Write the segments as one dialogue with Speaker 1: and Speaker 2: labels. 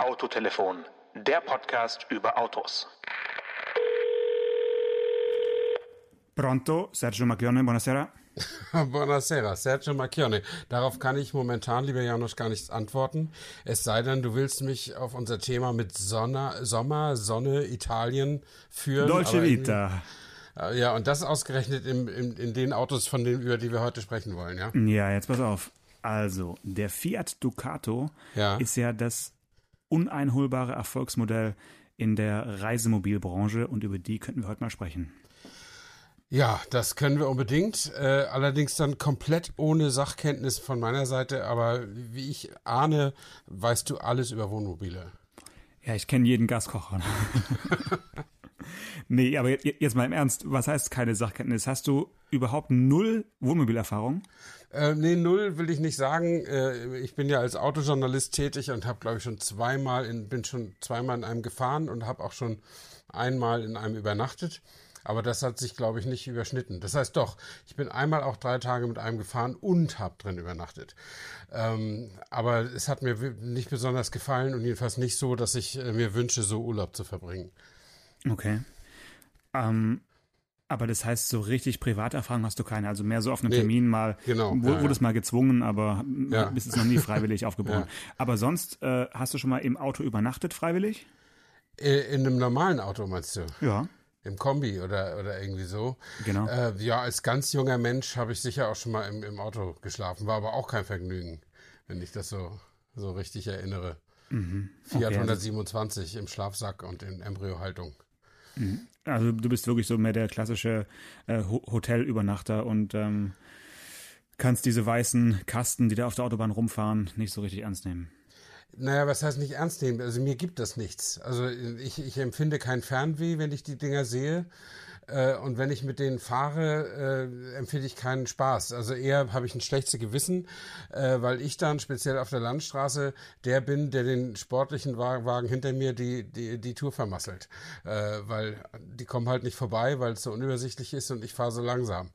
Speaker 1: Autotelefon, der Podcast über Autos.
Speaker 2: Pronto, Sergio Macchione, buonasera.
Speaker 3: Buonasera, Sergio Macchione. Darauf kann ich momentan, lieber Janusz, gar nichts antworten. Es sei denn, du willst mich auf unser Thema mit Sonne, Sommer, Sonne, Italien führen.
Speaker 2: Dolce Vita.
Speaker 3: Äh, ja, und das ausgerechnet in, in, in den Autos, von denen, über die wir heute sprechen wollen, ja?
Speaker 2: Ja, jetzt pass auf. Also, der Fiat Ducato
Speaker 3: Ja.
Speaker 2: ist ja das uneinholbare Erfolgsmodell in der Reisemobilbranche und über die könnten wir heute mal sprechen.
Speaker 3: Ja, das können wir unbedingt. Äh, allerdings dann komplett ohne Sachkenntnis von meiner Seite. Aber wie ich ahne, weißt du alles über Wohnmobile.
Speaker 2: Ja, ich kenne jeden Gaskocher. nee, aber jetzt, jetzt mal im Ernst, was heißt keine Sachkenntnis? Hast du überhaupt null Wohnmobilerfahrung?
Speaker 3: Äh, nee, null will ich nicht sagen. Äh, ich bin ja als Autojournalist tätig und habe, glaube ich, schon zweimal in, bin schon zweimal in einem gefahren und habe auch schon einmal in einem übernachtet. Aber das hat sich, glaube ich, nicht überschnitten. Das heißt doch, ich bin einmal auch drei Tage mit einem gefahren und habe drin übernachtet. Ähm, aber es hat mir nicht besonders gefallen und jedenfalls nicht so, dass ich äh, mir wünsche, so Urlaub zu verbringen.
Speaker 2: Okay. Ähm, aber das heißt, so richtig Privaterfahrung hast du keine. Also mehr so auf einem
Speaker 3: Nee,
Speaker 2: Termin mal,
Speaker 3: genau,
Speaker 2: wo,
Speaker 3: ja, ja.
Speaker 2: wurdest mal gezwungen, aber
Speaker 3: Ja.
Speaker 2: bist es noch nie freiwillig aufgeboren.
Speaker 3: Ja.
Speaker 2: Aber sonst äh, hast du schon mal im Auto übernachtet freiwillig?
Speaker 3: Äh, in einem normalen Auto meinst du?
Speaker 2: Ja.
Speaker 3: Im Kombi oder, oder irgendwie so.
Speaker 2: Genau.
Speaker 3: Äh, ja, als ganz junger Mensch habe ich sicher auch schon mal im, im Auto geschlafen, war aber auch kein Vergnügen, wenn ich das so, so richtig erinnere. Fiat
Speaker 2: Mhm. Okay, also-
Speaker 3: 127 im Schlafsack und in Embryohaltung.
Speaker 2: Also du bist wirklich so mehr der klassische äh, Ho- Hotelübernachter und ähm, kannst diese weißen Kasten, die da auf der Autobahn rumfahren, nicht so richtig ernst nehmen.
Speaker 3: Naja, was heißt nicht ernst nehmen? Also mir gibt das nichts. Also ich, ich empfinde kein Fernweh, wenn ich die Dinger sehe. Äh, und wenn ich mit denen fahre, äh, empfinde ich keinen Spaß. Also eher habe ich ein schlechtes Gewissen, äh, weil ich dann speziell auf der Landstraße der bin, der den sportlichen Wa- Wagen hinter mir die, die, die Tour vermasselt. Äh, weil die kommen halt nicht vorbei, weil es so unübersichtlich ist und ich fahre so langsam.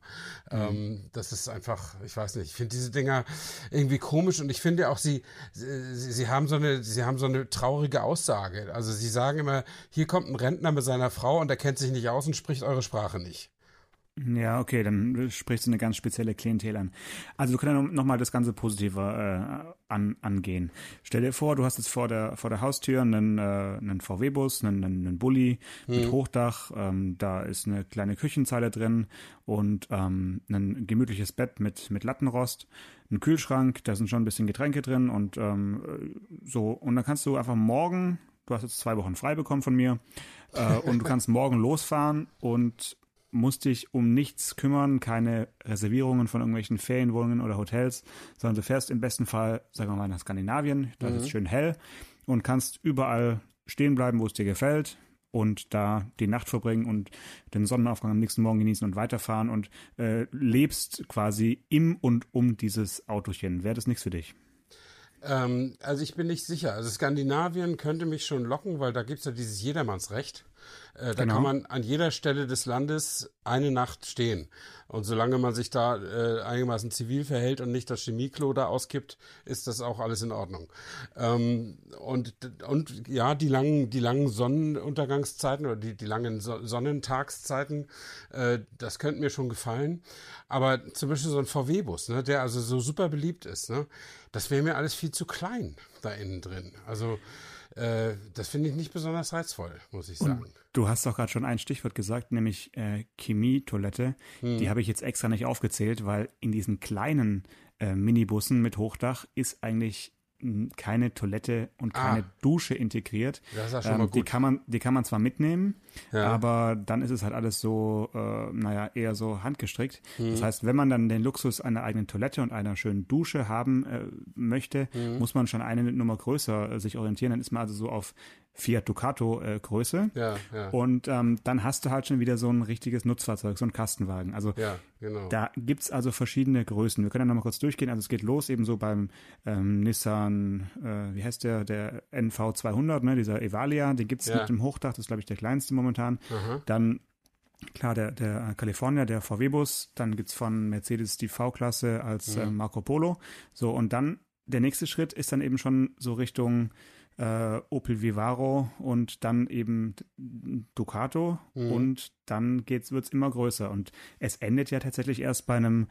Speaker 3: Ähm, das ist einfach, ich weiß nicht, ich finde diese Dinger irgendwie komisch und ich finde auch, sie, sie, sie haben so eine, sie haben so eine traurige Aussage. Also sie sagen immer, hier kommt ein Rentner mit seiner Frau und er kennt sich nicht aus und spricht eure Sprache nicht.
Speaker 2: Ja, okay, dann sprichst du eine ganz spezielle Klientel an. Also du kannst ja nochmal das Ganze positiver äh, an, angehen. Stell dir vor, du hast jetzt vor der vor der Haustür einen, äh, einen VW-Bus, einen, einen Bulli mit Hochdach, ähm, da ist eine kleine Küchenzeile drin und ähm, ein gemütliches Bett mit mit Lattenrost, ein Kühlschrank, da sind schon ein bisschen Getränke drin und ähm, so und dann kannst du einfach morgen Du hast jetzt zwei Wochen frei bekommen von mir äh, und du kannst morgen losfahren und musst dich um nichts kümmern, keine Reservierungen von irgendwelchen Ferienwohnungen oder Hotels, sondern du fährst im besten Fall, sagen wir mal, nach Skandinavien, da ist es schön hell und kannst überall stehen bleiben, wo es dir gefällt und da die Nacht verbringen und den Sonnenaufgang am nächsten Morgen genießen und weiterfahren und äh, lebst quasi im und um dieses Autochen. Wäre das nichts für dich?
Speaker 3: Ähm, also ich bin nicht sicher. Also Skandinavien könnte mich schon locken, weil da gibt's ja dieses Jedermannsrecht. Äh, da
Speaker 2: Genau.
Speaker 3: kann man an jeder Stelle des Landes eine Nacht stehen. Und solange man sich da äh, einigermaßen zivil verhält und nicht das Chemieklo da auskippt, ist das auch alles in Ordnung. Ähm, und, und ja, die langen, die langen Sonnenuntergangszeiten oder die, die langen so Sonnentagszeiten, äh, das könnte mir schon gefallen. Aber zum Beispiel so ein VW-Bus, ne, der also so super beliebt ist, ne, das wäre mir alles viel zu klein da innen drin. Also äh, das finde ich nicht besonders reizvoll, muss ich sagen.
Speaker 2: Du hast doch gerade schon ein Stichwort gesagt, nämlich äh, Chemietoilette. Die habe ich jetzt extra nicht aufgezählt, weil in diesen kleinen äh, Minibussen mit Hochdach ist eigentlich keine Toilette und keine
Speaker 3: Ah.
Speaker 2: Dusche integriert. Ähm,
Speaker 3: Das ist ja schon mal
Speaker 2: Die
Speaker 3: gut.
Speaker 2: kann man, die kann man zwar mitnehmen,
Speaker 3: Ja.
Speaker 2: aber dann ist es halt alles so, äh, naja, eher so handgestrickt.
Speaker 3: Hm.
Speaker 2: Das heißt, wenn man dann den Luxus einer eigenen Toilette und einer schönen Dusche haben äh, möchte,
Speaker 3: Hm.
Speaker 2: muss man schon eine Nummer größer äh, sich orientieren. Dann ist man also so auf Fiat Ducato äh, Größe.
Speaker 3: Ja, ja.
Speaker 2: Und ähm, dann hast du halt schon wieder so ein richtiges Nutzfahrzeug, so ein Kastenwagen. Also
Speaker 3: Ja, genau.
Speaker 2: da gibt's also verschiedene Größen. Wir können ja nochmal kurz durchgehen. Also es geht los eben so beim ähm, Nissan, äh, wie heißt der, der NV200, ne, dieser Evalia, den gibt's
Speaker 3: Ja.
Speaker 2: mit dem Hochdach, das ist glaube ich der kleinste momentan. Dann Klar, der, der California, der VW-Bus, dann gibt's von Mercedes die V-Klasse als äh, Marco Polo. So, und dann der nächste Schritt ist dann eben schon so Richtung äh, Opel Vivaro und dann eben Ducato
Speaker 3: Mhm.
Speaker 2: und dann geht's, wird's immer größer. Und es endet ja tatsächlich erst bei einem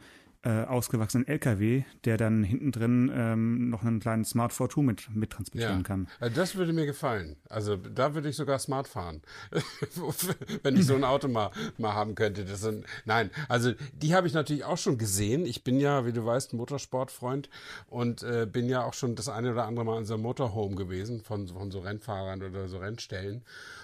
Speaker 2: äh, ausgewachsenen LKW, der dann hinten drin ähm, noch einen kleinen Smart 42 mit, mit transportieren
Speaker 3: Ja.
Speaker 2: kann.
Speaker 3: Äh, Das würde mir gefallen. Also da würde ich sogar smart fahren, wenn ich so ein Auto mal, mal haben könnte. Das sind, nein, also die habe ich natürlich auch schon gesehen. Ich bin ja, wie du weißt, Motorsportfreund und äh, bin ja auch schon das eine oder andere Mal in so einem Motorhome gewesen von, von so Rennfahrern oder so Rennstellen.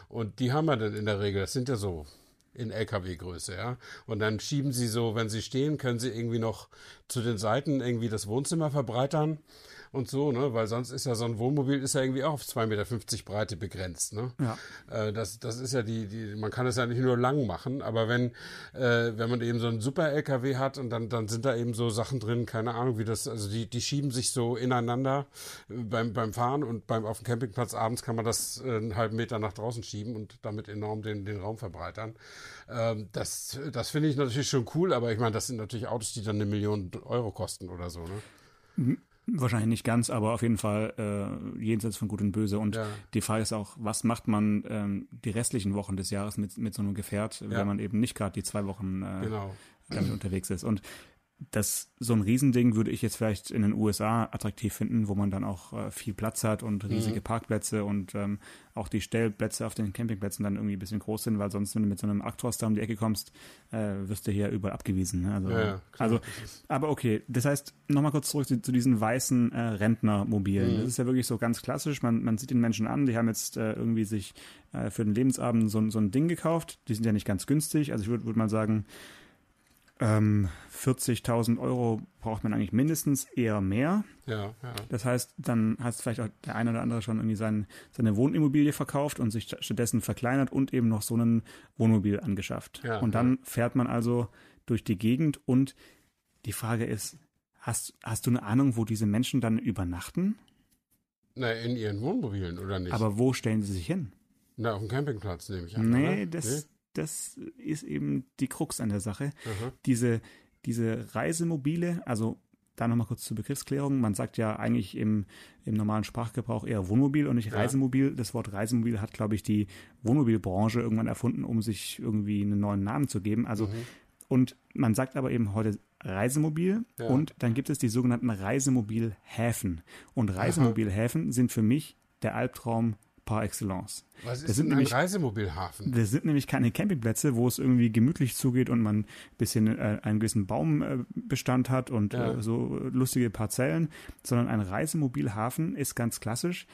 Speaker 3: Und die haben wir dann in der Regel, das sind ja so in LKW-Größe, ja. Und dann schieben sie so, wenn sie stehen, können sie irgendwie noch zu den Seiten irgendwie das Wohnzimmer verbreitern und so, ne? Weil sonst ist ja so ein Wohnmobil ist ja irgendwie auch auf 2,50 Meter Breite begrenzt, ne?
Speaker 2: Ja.
Speaker 3: Äh, das, das ist ja die, die, man kann es ja nicht nur lang machen, aber wenn, äh, wenn man eben so einen super LKW hat und dann, dann sind da eben so Sachen drin, keine Ahnung, wie das, also die, die schieben sich so ineinander äh, beim, beim Fahren und beim, auf dem Campingplatz abends kann man das äh, einen halben Meter nach draußen schieben und damit enorm den, den Raum verbreitern. Ähm, das, das finde ich natürlich schon cool, aber ich meine, das sind natürlich Autos, die dann eine Million Euro kosten oder so, ne?
Speaker 2: Wahrscheinlich nicht ganz, aber auf jeden Fall äh, jenseits von Gut und Böse. Und
Speaker 3: Ja.
Speaker 2: die Frage ist auch, was macht man ähm, die restlichen Wochen des Jahres mit, mit so einem Gefährt,
Speaker 3: Ja.
Speaker 2: wenn man eben nicht gerade die zwei Wochen äh,
Speaker 3: Genau.
Speaker 2: damit unterwegs ist. Und das so ein Riesending würde ich jetzt vielleicht in den USA attraktiv finden, wo man dann auch äh, viel Platz hat und riesige
Speaker 3: Mhm.
Speaker 2: Parkplätze und ähm, auch die Stellplätze auf den Campingplätzen dann irgendwie ein bisschen groß sind, weil sonst, wenn du mit so einem Actros da um die Ecke kommst, äh, wirst du hier überall abgewiesen. Ne? Also,
Speaker 3: Ja, ja,
Speaker 2: also, aber okay, das heißt, nochmal kurz zurück zu, zu diesen weißen äh, Rentnermobilen.
Speaker 3: Mhm.
Speaker 2: Das ist ja wirklich so ganz klassisch. Man, man sieht den Menschen an, die haben jetzt äh, irgendwie sich äh, für den Lebensabend so, ein- so ein Ding gekauft. Die sind ja nicht ganz günstig. Also ich würde würd mal sagen, ähm, 40.000 Euro braucht man eigentlich mindestens, eher mehr.
Speaker 3: Ja, ja.
Speaker 2: Das heißt, dann hat vielleicht auch der eine oder andere schon irgendwie sein, seine Wohnimmobilie verkauft und sich stattdessen verkleinert und eben noch so ein Wohnmobil angeschafft.
Speaker 3: Ja,
Speaker 2: und dann fährt man also durch die Gegend und die Frage ist, hast, hast du eine Ahnung, wo diese Menschen dann übernachten?
Speaker 3: Na, in ihren Wohnmobilen, oder nicht?
Speaker 2: Aber wo stellen sie sich hin?
Speaker 3: Na, auf dem Campingplatz nehme ich an.
Speaker 2: Nee,
Speaker 3: oder?
Speaker 2: das, das ist eben die Krux an der Sache.
Speaker 3: Aha.
Speaker 2: diese, diese Reisemobile, also da nochmal kurz zur Begriffsklärung. Man sagt ja eigentlich im, im normalen Sprachgebrauch eher Wohnmobil und nicht
Speaker 3: Ja.
Speaker 2: Reisemobil. Das Wort Reisemobil hat, glaube ich, die Wohnmobilbranche irgendwann erfunden, um sich irgendwie einen neuen Namen zu geben. Also,
Speaker 3: Mhm.
Speaker 2: und man sagt aber eben heute Reisemobil
Speaker 3: Ja.
Speaker 2: und dann gibt es die sogenannten Reisemobilhäfen. Und Reisemobilhäfen sind für mich der Albtraum par excellence.
Speaker 3: Was
Speaker 2: Das
Speaker 3: ist
Speaker 2: sind
Speaker 3: denn ein
Speaker 2: nämlich-
Speaker 3: Reisemobilhafen?
Speaker 2: Das sind nämlich keine Campingplätze, wo es irgendwie gemütlich zugeht und man ein bisschen äh, einen gewissen Baumbestand hat und
Speaker 3: Ja.
Speaker 2: äh, so lustige Parzellen, sondern ein Reisemobilhafen ist ganz klassisch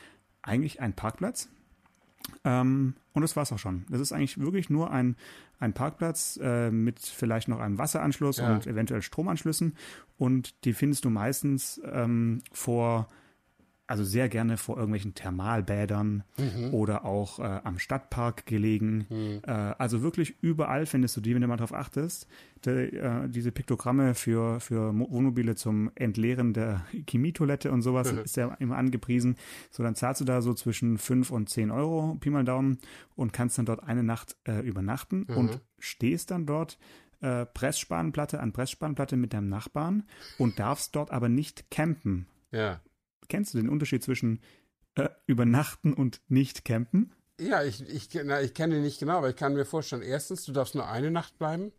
Speaker 2: eigentlich ein Parkplatz. Ähm, und das war's auch schon. Das ist eigentlich wirklich nur ein, ein Parkplatz äh, mit vielleicht noch einem Wasseranschluss
Speaker 3: Ja.
Speaker 2: und eventuell Stromanschlüssen. Und die findest du meistens ähm, vor, also sehr gerne vor irgendwelchen Thermalbädern
Speaker 3: Mhm.
Speaker 2: oder auch äh, am Stadtpark gelegen. Äh, also wirklich überall findest du die, wenn du mal drauf achtest. De, äh, diese Piktogramme für, für Mo- Wohnmobile zum Entleeren der Chemietoilette und sowas
Speaker 3: Mhm.
Speaker 2: ist ja immer angepriesen. So, dann zahlst du da so zwischen 5 und 10 Euro, Pi mal Daumen, und kannst dann dort eine Nacht äh, übernachten
Speaker 3: Mhm.
Speaker 2: und stehst dann dort äh, Pressspanplatte an Pressspanplatte mit deinem Nachbarn und darfst dort aber nicht campen.
Speaker 3: Ja.
Speaker 2: Kennst du den Unterschied zwischen äh, übernachten und nicht campen?
Speaker 3: Ja, ich, ich, na, ich kenne ihn nicht genau, aber ich kann mir vorstellen, erstens, du darfst nur eine Nacht bleiben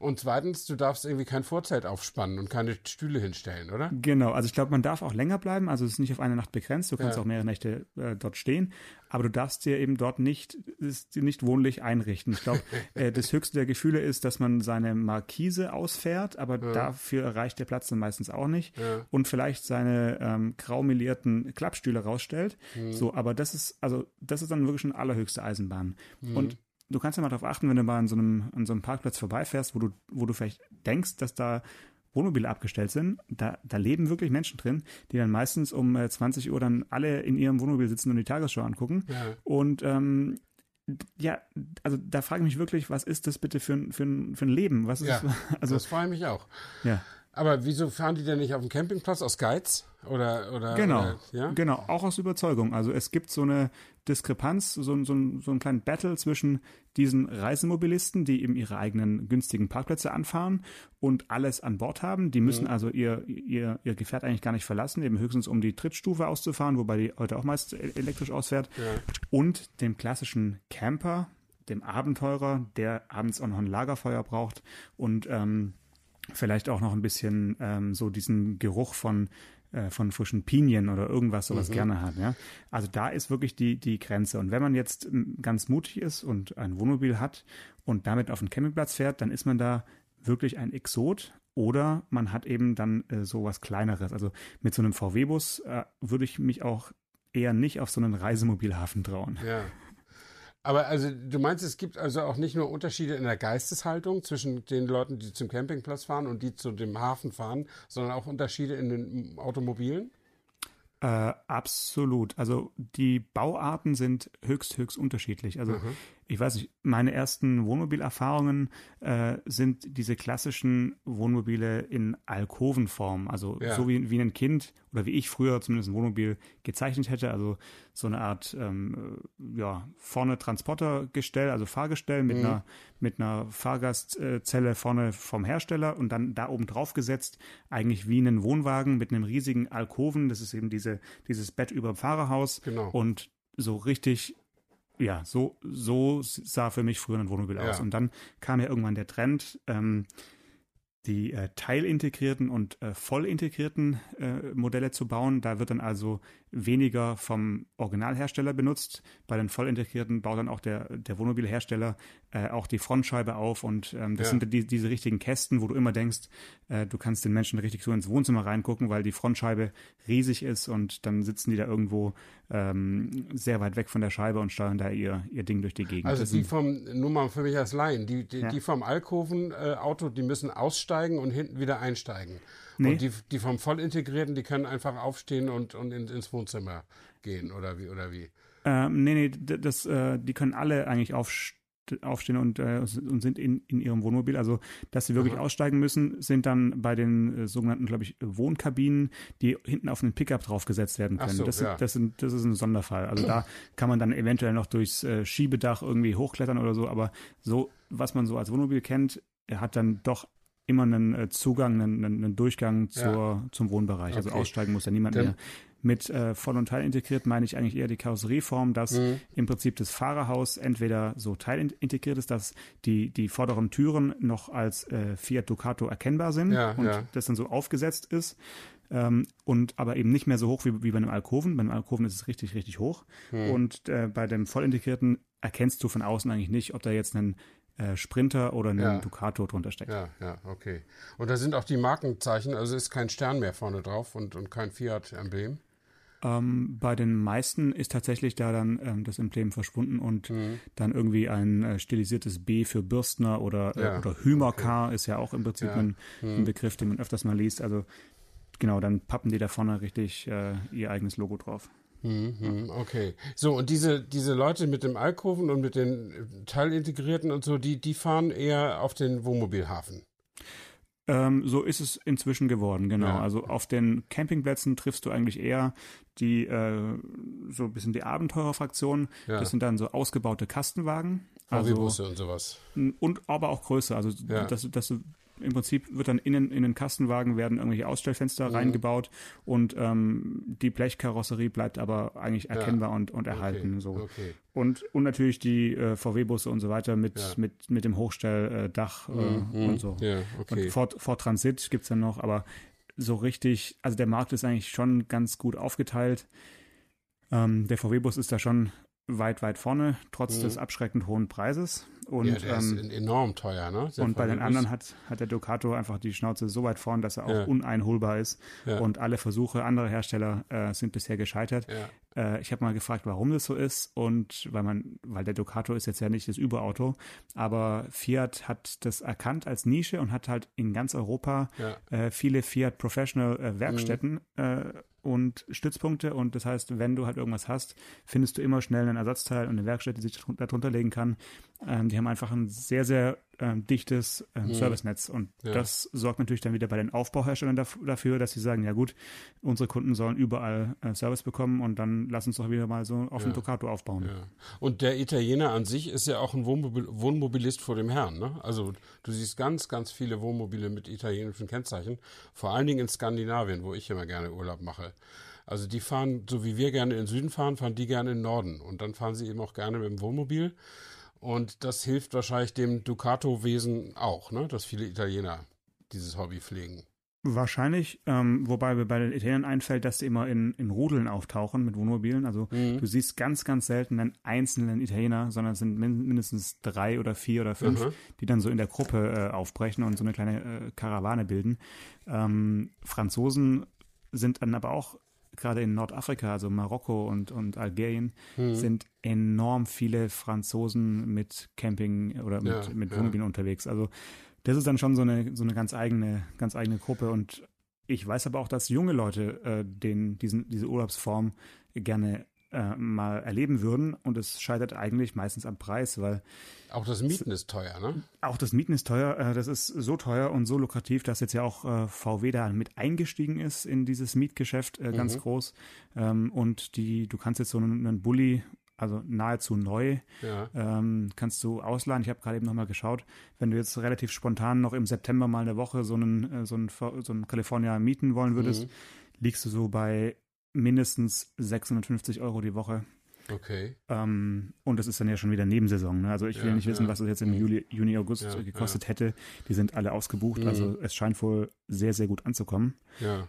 Speaker 3: und zweitens, du darfst irgendwie kein Vorzelt aufspannen und keine Stühle hinstellen, oder?
Speaker 2: Genau, also ich glaube, man darf auch länger bleiben, also es ist nicht auf eine Nacht begrenzt, du kannst
Speaker 3: Ja.
Speaker 2: auch mehrere Nächte äh, dort stehen, aber du darfst dir eben dort nicht, ist, nicht wohnlich einrichten. Ich glaube, äh, das höchste der Gefühle ist, dass man seine Markise ausfährt, aber dafür reicht der Platz dann meistens auch nicht
Speaker 3: Ja.
Speaker 2: und vielleicht seine ähm, graumelierten Klappstühle rausstellt.
Speaker 3: Mhm.
Speaker 2: So, aber das ist, also das ist dann wirklich schon allerhöchste Eisenbahn.
Speaker 3: Mhm.
Speaker 2: Und du kannst ja mal darauf achten, wenn du mal an so einem, an so einem Parkplatz vorbeifährst, wo du, wo du vielleicht denkst, dass da Wohnmobile abgestellt sind, da, da leben wirklich Menschen drin, die dann meistens um äh, 20 Uhr dann alle in ihrem Wohnmobil sitzen und die Tagesschau angucken.
Speaker 3: Ja.
Speaker 2: Und ähm, ja, also da frage ich mich wirklich, was ist das bitte für ein, für ein, für ein Leben? Was ist,
Speaker 3: Ja,
Speaker 2: also,
Speaker 3: das freue ich mich auch.
Speaker 2: ja.
Speaker 3: Aber wieso fahren die denn nicht auf dem Campingplatz aus Geiz? Oder, oder,
Speaker 2: Genau,
Speaker 3: Oder, ja?
Speaker 2: genau, auch aus Überzeugung. Also es gibt so eine Diskrepanz, so, so, so einen kleinen Battle zwischen diesen Reisemobilisten, die eben ihre eigenen günstigen Parkplätze anfahren und alles an Bord haben. Die müssen also ihr, ihr, ihr Gefährt eigentlich gar nicht verlassen, eben höchstens um die Trittstufe auszufahren, wobei die heute auch meist e- elektrisch ausfährt. Und dem klassischen Camper, dem Abenteurer, der abends auch noch ein Lagerfeuer braucht und ähm, vielleicht auch noch ein bisschen ähm, so diesen Geruch von äh, von frischen Pinien oder irgendwas sowas gerne hat. Ja? Also da ist wirklich die, die Grenze. Und wenn man jetzt ähm, ganz mutig ist und ein Wohnmobil hat und damit auf den Campingplatz fährt, dann ist man da wirklich ein Exot oder man hat eben dann äh, sowas Kleineres. Also mit so einem VW-Bus äh, würde ich mich auch eher nicht auf so einen Reisemobilhafen trauen.
Speaker 3: Ja. Aber also du meinst, es gibt also auch nicht nur Unterschiede in der Geisteshaltung zwischen den Leuten, die zum Campingplatz fahren und die zu dem Hafen fahren, sondern auch Unterschiede in den Automobilen?
Speaker 2: Äh, absolut. Also die Bauarten sind höchst, höchst unterschiedlich. Also ich weiß nicht, meine ersten Wohnmobilerfahrungen äh, sind diese klassischen Wohnmobile in Alkovenform. Also
Speaker 3: Ja.
Speaker 2: so wie, wie ein Kind oder wie ich früher zumindest ein Wohnmobil gezeichnet hätte. Also so eine Art ähm, äh, ja, vorne Transportergestell, also Fahrgestell mit einer mit einer Fahrgastzelle vorne vom Hersteller und dann da oben drauf gesetzt, eigentlich wie einen Wohnwagen mit einem riesigen Alkoven. Das ist eben diese, dieses Bett über dem Fahrerhaus.
Speaker 3: Genau.
Speaker 2: Und so richtig, ja, so, so sah für mich früher ein Wohnmobil aus.
Speaker 3: Ja.
Speaker 2: Und dann kam ja irgendwann der Trend, ähm, die äh, teilintegrierten und äh, vollintegrierten äh, Modelle zu bauen. Da wird dann also weniger vom Originalhersteller benutzt. Bei den vollintegrierten baut dann auch der, der Wohnmobilhersteller äh, auch die Frontscheibe auf und ähm, das
Speaker 3: Ja.
Speaker 2: sind die, diese richtigen Kästen, wo du immer denkst, äh, du kannst den Menschen richtig so ins Wohnzimmer reingucken, weil die Frontscheibe riesig ist und dann sitzen die da irgendwo ähm, sehr weit weg von der Scheibe und steuern da ihr, ihr Ding durch die Gegend.
Speaker 3: Also die vom, nur mal für mich als Laien, die, die,
Speaker 2: Ja.
Speaker 3: die vom Alkoven-Auto, die müssen aussteigen und hinten wieder einsteigen.
Speaker 2: Nee.
Speaker 3: Und die, die vom Vollintegrierten, die können einfach aufstehen und, und in, ins Wohnzimmer gehen oder wie, oder wie?
Speaker 2: Ähm, nee, nee, das, äh, die können alle eigentlich aufst aufstehen und, äh, und sind in, in ihrem Wohnmobil. Also, dass sie wirklich aussteigen müssen, sind dann bei den äh, sogenannten, glaube ich, Wohnkabinen, die hinten auf einen Pickup draufgesetzt werden können.
Speaker 3: so,
Speaker 2: das,
Speaker 3: ja.
Speaker 2: das, sind, das ist ein Sonderfall. Also da kann man dann eventuell noch durchs äh, Schiebedach irgendwie hochklettern oder so, aber so, was man so als Wohnmobil kennt, er hat dann doch immer einen äh, Zugang, einen, einen Durchgang zur, zum Wohnbereich. Also
Speaker 3: Okay.
Speaker 2: aussteigen muss ja niemand
Speaker 3: Dann-
Speaker 2: mehr. Mit äh, Voll- und Teil integriert meine ich eigentlich eher die Karosserieform, dass
Speaker 3: Mhm.
Speaker 2: im Prinzip das Fahrerhaus entweder so teilintegriert ist, dass die, die vorderen Türen noch als äh, Fiat Ducato erkennbar sind
Speaker 3: Ja,
Speaker 2: und
Speaker 3: ja.
Speaker 2: das dann so aufgesetzt ist. Ähm, und aber eben nicht mehr so hoch wie, wie bei einem Alkoven. Bei einem Alkoven ist es richtig, richtig hoch.
Speaker 3: Hm.
Speaker 2: Und äh, bei dem vollintegrierten erkennst du von außen eigentlich nicht, ob da jetzt ein äh, Sprinter oder ein
Speaker 3: Ja.
Speaker 2: Ducato drunter steckt.
Speaker 3: Ja, ja, okay. Und da sind auch die Markenzeichen, also ist kein Stern mehr vorne drauf und, und kein Fiat-Emblem.
Speaker 2: Ähm, bei den meisten ist tatsächlich da dann ähm, das Emblem verschwunden und dann irgendwie ein äh, stilisiertes B für Bürstner oder, äh,
Speaker 3: Ja,
Speaker 2: oder Hümerkar ist ja auch im Prinzip
Speaker 3: Ja.
Speaker 2: ein, ein Begriff, den man öfters mal liest. Also genau, dann pappen die da vorne richtig äh, ihr eigenes Logo drauf.
Speaker 3: Mhm, okay. So, und diese, diese Leute mit dem Alkoven und mit den äh, Teilintegrierten und so, die, die fahren eher auf den Wohnmobilhafen.
Speaker 2: Ähm, so ist es inzwischen geworden, genau.
Speaker 3: Ja.
Speaker 2: Also auf den Campingplätzen triffst du eigentlich eher die äh, so ein bisschen die Abenteurerfraktion.
Speaker 3: Ja.
Speaker 2: Das sind dann so ausgebaute Kastenwagen. Also,
Speaker 3: VW-Busse und sowas.
Speaker 2: und aber auch größer. Also
Speaker 3: Ja.
Speaker 2: das, das im Prinzip wird dann innen in den Kastenwagen werden irgendwelche Ausstellfenster
Speaker 3: Mhm.
Speaker 2: reingebaut und ähm, die Blechkarosserie bleibt aber eigentlich erkennbar und, und erhalten.
Speaker 3: Okay,
Speaker 2: So.
Speaker 3: okay.
Speaker 2: Und, und natürlich die äh, VW-Busse und so weiter mit,
Speaker 3: Ja.
Speaker 2: mit, mit dem Hochstelldach äh, und so.
Speaker 3: Ja, okay.
Speaker 2: Und Ford, Ford Transit gibt's dann noch, aber so richtig, also der Markt ist eigentlich schon ganz gut aufgeteilt. Ähm, der VW-Bus ist da schon weit, weit vorne, trotz des abschreckend hohen Preises. Und,
Speaker 3: ja, der
Speaker 2: ähm,
Speaker 3: ist enorm teuer, ne? Der
Speaker 2: und bei den anderen hat, hat der Ducato einfach die Schnauze so weit vorn, dass er auch
Speaker 3: Ja.
Speaker 2: uneinholbar ist.
Speaker 3: Ja.
Speaker 2: Und alle Versuche anderer Hersteller äh, sind bisher gescheitert. Äh, ich habe mal gefragt, warum das so ist. Und weil man, weil der Ducato ist jetzt ja nicht das Überauto, aber Fiat hat das erkannt als Nische und hat halt in ganz Europa
Speaker 3: Ja.
Speaker 2: äh, viele Fiat Professional äh, Werkstätten
Speaker 3: Mhm.
Speaker 2: und Stützpunkte. Und das heißt, wenn du halt irgendwas hast, findest du immer schnell einen Ersatzteil und eine Werkstatt, die sich darunter legen kann. Ähm, die haben einfach ein sehr, sehr ähm, dichtes ähm,
Speaker 3: Mhm.
Speaker 2: Servicenetz. Und
Speaker 3: Ja.
Speaker 2: das sorgt natürlich dann wieder bei den Aufbauherstellern daf- dafür, dass sie sagen, ja gut, unsere Kunden sollen überall äh, Service bekommen und dann lass uns doch wieder mal so auf
Speaker 3: Ja.
Speaker 2: den Ducato aufbauen.
Speaker 3: Ja. Und der Italiener an sich ist ja auch ein Wohnmobil Wohnmobilist vor dem Herrn. Ne? Also du siehst ganz, ganz viele Wohnmobile mit italienischen Kennzeichen, vor allen Dingen in Skandinavien, wo ich immer gerne Urlaub mache. Also die fahren, so wie wir gerne in den Süden fahren, fahren die gerne in den Norden. Und dann fahren sie eben auch gerne mit dem Wohnmobil. Und das hilft wahrscheinlich dem Ducato-Wesen auch, ne? dass viele Italiener dieses Hobby pflegen.
Speaker 2: Wahrscheinlich, ähm, wobei mir bei den Italienern einfällt, dass sie immer in, in Rudeln auftauchen mit Wohnmobilen. Also
Speaker 3: Mhm.
Speaker 2: du siehst ganz, ganz selten einen einzelnen Italiener, sondern es sind min mindestens drei oder vier oder fünf,
Speaker 3: Mhm.
Speaker 2: die dann so in der Gruppe äh, aufbrechen und so eine kleine äh, Karawane bilden. Ähm, Franzosen sind dann aber auch gerade in Nordafrika, also Marokko und, und Algerien,
Speaker 3: Mhm.
Speaker 2: sind enorm viele Franzosen mit Camping oder mit,
Speaker 3: Ja,
Speaker 2: mit
Speaker 3: ja.
Speaker 2: Wohnmobilen unterwegs. Also das ist dann schon so eine, so eine ganz eigene, ganz eigene Gruppe. Und ich weiß aber auch, dass junge Leute äh, den, diesen, diese Urlaubsform gerne äh, mal erleben würden. Und es scheitert eigentlich meistens am Preis, weil
Speaker 3: Auch das Mieten ist teuer, ne?
Speaker 2: auch das Mieten ist teuer. Äh, das ist so teuer und so lukrativ, dass jetzt ja auch äh, VW da mit eingestiegen ist in dieses Mietgeschäft äh, ganz
Speaker 3: Mhm.
Speaker 2: groß. Ähm, und die, du kannst jetzt so einen, einen Bulli, also nahezu neu,
Speaker 3: Ja.
Speaker 2: ähm, kannst du ausleihen. Ich habe gerade eben nochmal geschaut. Wenn du jetzt relativ spontan noch im September mal eine Woche so einen, äh, so einen, so einen California mieten wollen würdest,
Speaker 3: Mhm.
Speaker 2: liegst du so bei mindestens 650 Euro die Woche.
Speaker 3: Okay.
Speaker 2: Ähm, und das ist dann ja schon wieder Nebensaison. Ne? Also ich will
Speaker 3: Ja,
Speaker 2: nicht wissen,
Speaker 3: ja.
Speaker 2: was es jetzt im. Juli, Juni, August
Speaker 3: Ja,
Speaker 2: gekostet hätte. Die sind alle ausgebucht.
Speaker 3: Mhm.
Speaker 2: Also es scheint wohl sehr, sehr gut anzukommen.
Speaker 3: Ja.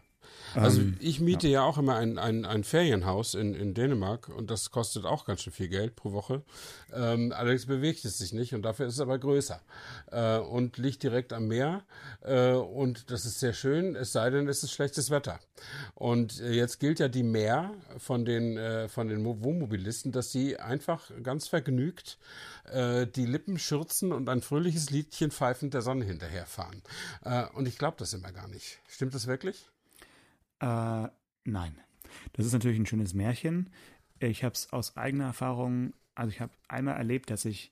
Speaker 3: Also
Speaker 2: Ähm,
Speaker 3: ich miete ja. auch immer ein, ein, ein Ferienhaus in, in Dänemark und das kostet auch ganz schön viel Geld pro Woche. Ähm, allerdings bewegt es sich nicht und dafür ist es aber größer äh, und liegt direkt am Meer äh, und das ist sehr schön, es sei denn, es ist schlechtes Wetter. Und äh, jetzt gilt ja die Mehr von den, äh, von den Mo- Wohnmobilisten, dass sie einfach ganz vergnügt äh, die Lippen schürzen und ein fröhliches Liedchen pfeifend der Sonne hinterherfahren. Äh, und ich glaube das immer gar nicht. Stimmt das wirklich?
Speaker 2: Äh, nein. Das ist natürlich ein schönes Märchen. Ich habe es aus eigener Erfahrung, also ich habe einmal erlebt, dass ich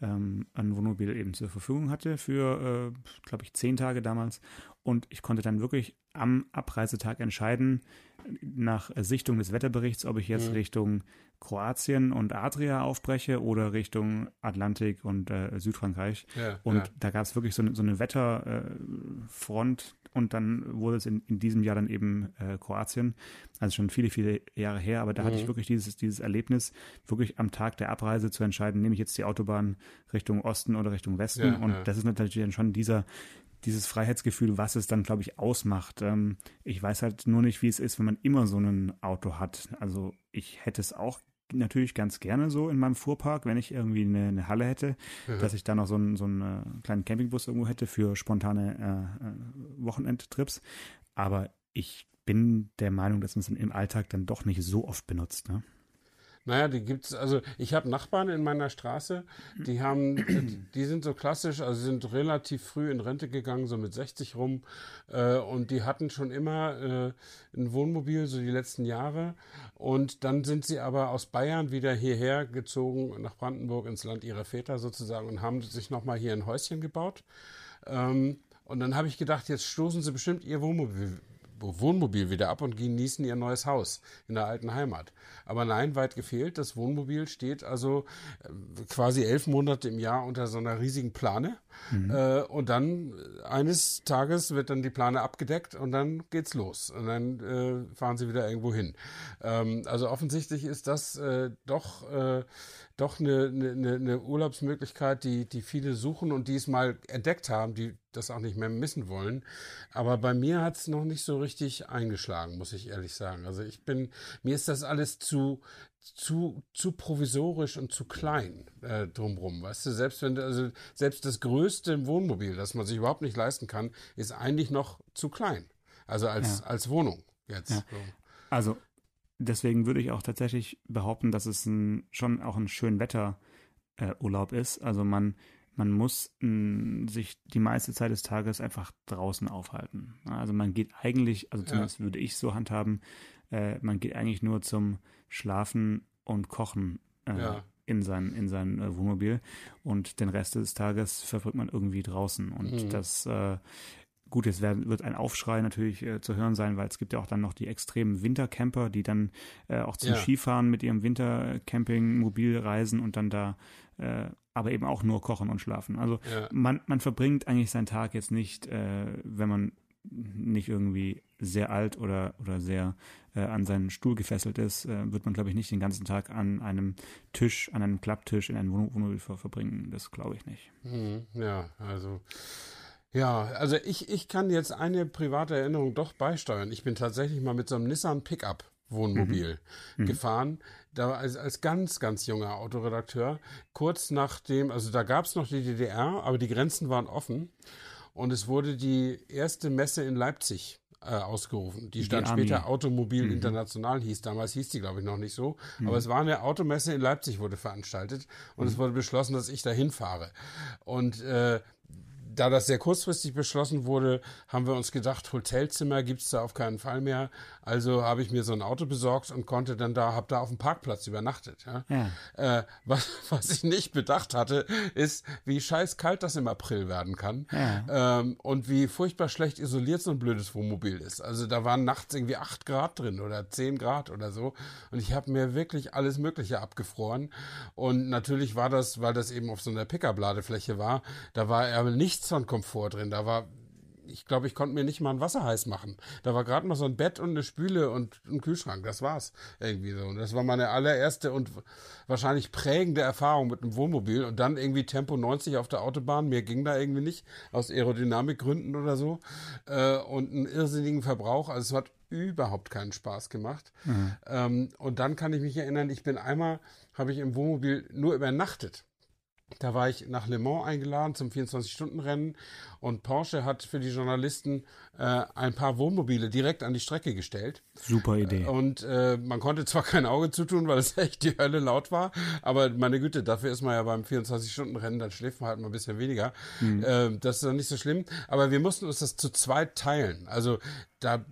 Speaker 2: ähm, ein Wohnmobil eben zur Verfügung hatte für, äh, glaube ich, zehn Tage damals. Und ich konnte dann wirklich am Abreisetag entscheiden, nach Sichtung des Wetterberichts, ob ich jetzt
Speaker 3: Mhm.
Speaker 2: Richtung Kroatien und Adria aufbreche oder Richtung Atlantik und äh, Südfrankreich.
Speaker 3: Ja,
Speaker 2: Und
Speaker 3: ja.
Speaker 2: da gab es wirklich so eine, so eine Wetterfront und dann wurde es in, in diesem Jahr dann eben äh, Kroatien, also schon viele, viele Jahre her, aber da hatte ich
Speaker 3: Mhm.
Speaker 2: wirklich dieses, dieses Erlebnis, wirklich am Tag der Abreise zu entscheiden, nehme ich jetzt die Autobahn Richtung Osten oder Richtung Westen
Speaker 3: Ja,
Speaker 2: und das ist natürlich dann schon dieser dieses Freiheitsgefühl, was es dann, glaube ich, ausmacht. Ähm, ich weiß halt nur nicht, wie es ist, wenn man immer so ein Auto hat. Also ich hätte es auch natürlich ganz gerne so in meinem Fuhrpark, wenn ich irgendwie eine, eine Halle hätte,
Speaker 3: Ja.
Speaker 2: dass ich da noch so einen, so einen äh, kleinen Campingbus irgendwo hätte für spontane äh, äh, Wochenendtrips. Aber ich bin der Meinung, dass man es im Alltag dann doch nicht so oft benutzt. Ne?
Speaker 3: Naja, die gibt's, also ich habe Nachbarn in meiner Straße, die haben, die sind so klassisch, also sind relativ früh in Rente gegangen, so mit 60 rum, äh, und die hatten schon immer äh, ein Wohnmobil, so die letzten Jahre. Und dann sind sie aber aus Bayern wieder hierher gezogen, nach Brandenburg, ins Land ihrer Väter sozusagen, und haben sich nochmal hier ein Häuschen gebaut. Ähm, und dann habe ich gedacht, jetzt stoßen sie bestimmt ihr Wohnmobil, Wohnmobil wieder ab und genießen ihr neues Haus in der alten Heimat. Aber nein, weit gefehlt. Das Wohnmobil steht also äh, quasi elf Monate im Jahr unter so einer riesigen Plane. Äh, und dann äh, eines Tages wird dann die Plane abgedeckt und dann geht's los. Und dann äh, fahren sie wieder irgendwo hin. Ähm, also offensichtlich ist das äh, doch, doch eine, eine, eine Urlaubsmöglichkeit, die, die viele suchen und die es mal entdeckt haben, die das auch nicht mehr missen wollen. Aber bei mir hat es noch nicht so richtig eingeschlagen, muss ich ehrlich sagen. Also ich bin, mir ist das alles zu, zu, zu provisorisch und zu klein äh, drumrum. Weißt du, selbst wenn, du- also selbst das größte Wohnmobil, das man sich überhaupt nicht leisten kann, ist eigentlich noch zu klein. Also als,
Speaker 2: Ja.
Speaker 3: als Wohnung jetzt.
Speaker 2: Ja.
Speaker 3: So.
Speaker 2: Also deswegen würde ich auch tatsächlich behaupten, dass es ein, schon auch ein schön Wetter äh, Urlaub ist. Also man man muss mh, sich die meiste Zeit des Tages einfach draußen aufhalten. Also man geht eigentlich, also
Speaker 3: Ja.
Speaker 2: zumindest würde ich so handhaben, äh, man geht eigentlich nur zum Schlafen und Kochen äh,
Speaker 3: Ja,
Speaker 2: in sein, in sein äh, Wohnmobil und den Rest des Tages verbringt man irgendwie draußen. Und
Speaker 3: Mhm.
Speaker 2: das, äh, gut, jetzt werden, wird ein Aufschrei natürlich äh, zu hören sein, weil es gibt ja auch dann noch die extremen Wintercamper, die dann äh, auch zum
Speaker 3: Ja.
Speaker 2: Skifahren mit ihrem Wintercamping-Mobil reisen und dann da äh, aber eben auch nur kochen und schlafen. Also
Speaker 3: Ja.
Speaker 2: man, man verbringt eigentlich seinen Tag jetzt nicht, äh, wenn man nicht irgendwie sehr alt oder, oder sehr äh, an seinen Stuhl gefesselt ist, äh, wird man, glaube ich, nicht den ganzen Tag an einem Tisch, an einem Klapptisch in einem Wohn- Wohnmobil ver verbringen. Das glaube ich nicht.
Speaker 3: Mhm, Ja, also. Ja, also ich, ich kann jetzt eine private Erinnerung doch beisteuern. Ich bin tatsächlich mal mit so einem Nissan Pickup Wohnmobil gefahren. Da war als, als ganz, ganz junger Autoredakteur, kurz nachdem, also da gab es noch die DDR, aber die Grenzen waren offen. Und es wurde die erste Messe in Leipzig äh, ausgerufen. Die stand
Speaker 2: Ami.
Speaker 3: später Automobil International hieß. Damals hieß die, glaube ich, noch nicht so. Aber es war eine Automesse in Leipzig, wurde veranstaltet. Und es wurde beschlossen, dass ich da hinfahre. Und äh, da das sehr kurzfristig beschlossen wurde, haben wir uns gedacht, Hotelzimmer gibt's da auf keinen Fall mehr. Also habe ich mir so ein Auto besorgt und konnte dann da, habe da auf dem Parkplatz übernachtet. Ja.
Speaker 2: Ja.
Speaker 3: Äh, was, was ich nicht bedacht hatte, ist, wie scheiß kalt das im April werden kann.
Speaker 2: Ja.
Speaker 3: Ähm, und wie furchtbar schlecht isoliert so ein blödes Wohnmobil ist. Also da waren nachts irgendwie 8 Grad drin oder 10 Grad oder so. Und ich habe mir wirklich alles Mögliche abgefroren. Und natürlich war das, weil das eben auf so einer Pickup-Ladefläche war, da war aber nichts von Komfort drin. Da war ich glaube, ich konnte mir nicht mal ein Wasser heiß machen. Da war gerade mal so ein Bett und eine Spüle und ein Kühlschrank. Das war's irgendwie so. Und das war meine allererste und wahrscheinlich prägende Erfahrung mit einem Wohnmobil. Und dann irgendwie Tempo 90 auf der Autobahn. Mir ging da irgendwie nicht aus Aerodynamikgründen oder so. Äh, und einen irrsinnigen Verbrauch. Also es hat überhaupt keinen Spaß gemacht. Ähm, und dann kann ich mich erinnern, ich bin einmal, habe ich im Wohnmobil nur übernachtet. Da war ich nach Le Mans eingeladen zum 24-Stunden-Rennen und Porsche hat für die Journalisten äh, ein paar Wohnmobile direkt an die Strecke gestellt.
Speaker 2: Super Idee.
Speaker 3: Und äh, man konnte zwar kein Auge zutun, weil es echt die Hölle laut war, aber meine Güte, dafür ist man ja beim 24-Stunden-Rennen, dann schläft man halt mal ein bisschen weniger. Äh, das ist dann nicht so schlimm. Aber wir mussten uns das zu zweit teilen. Also da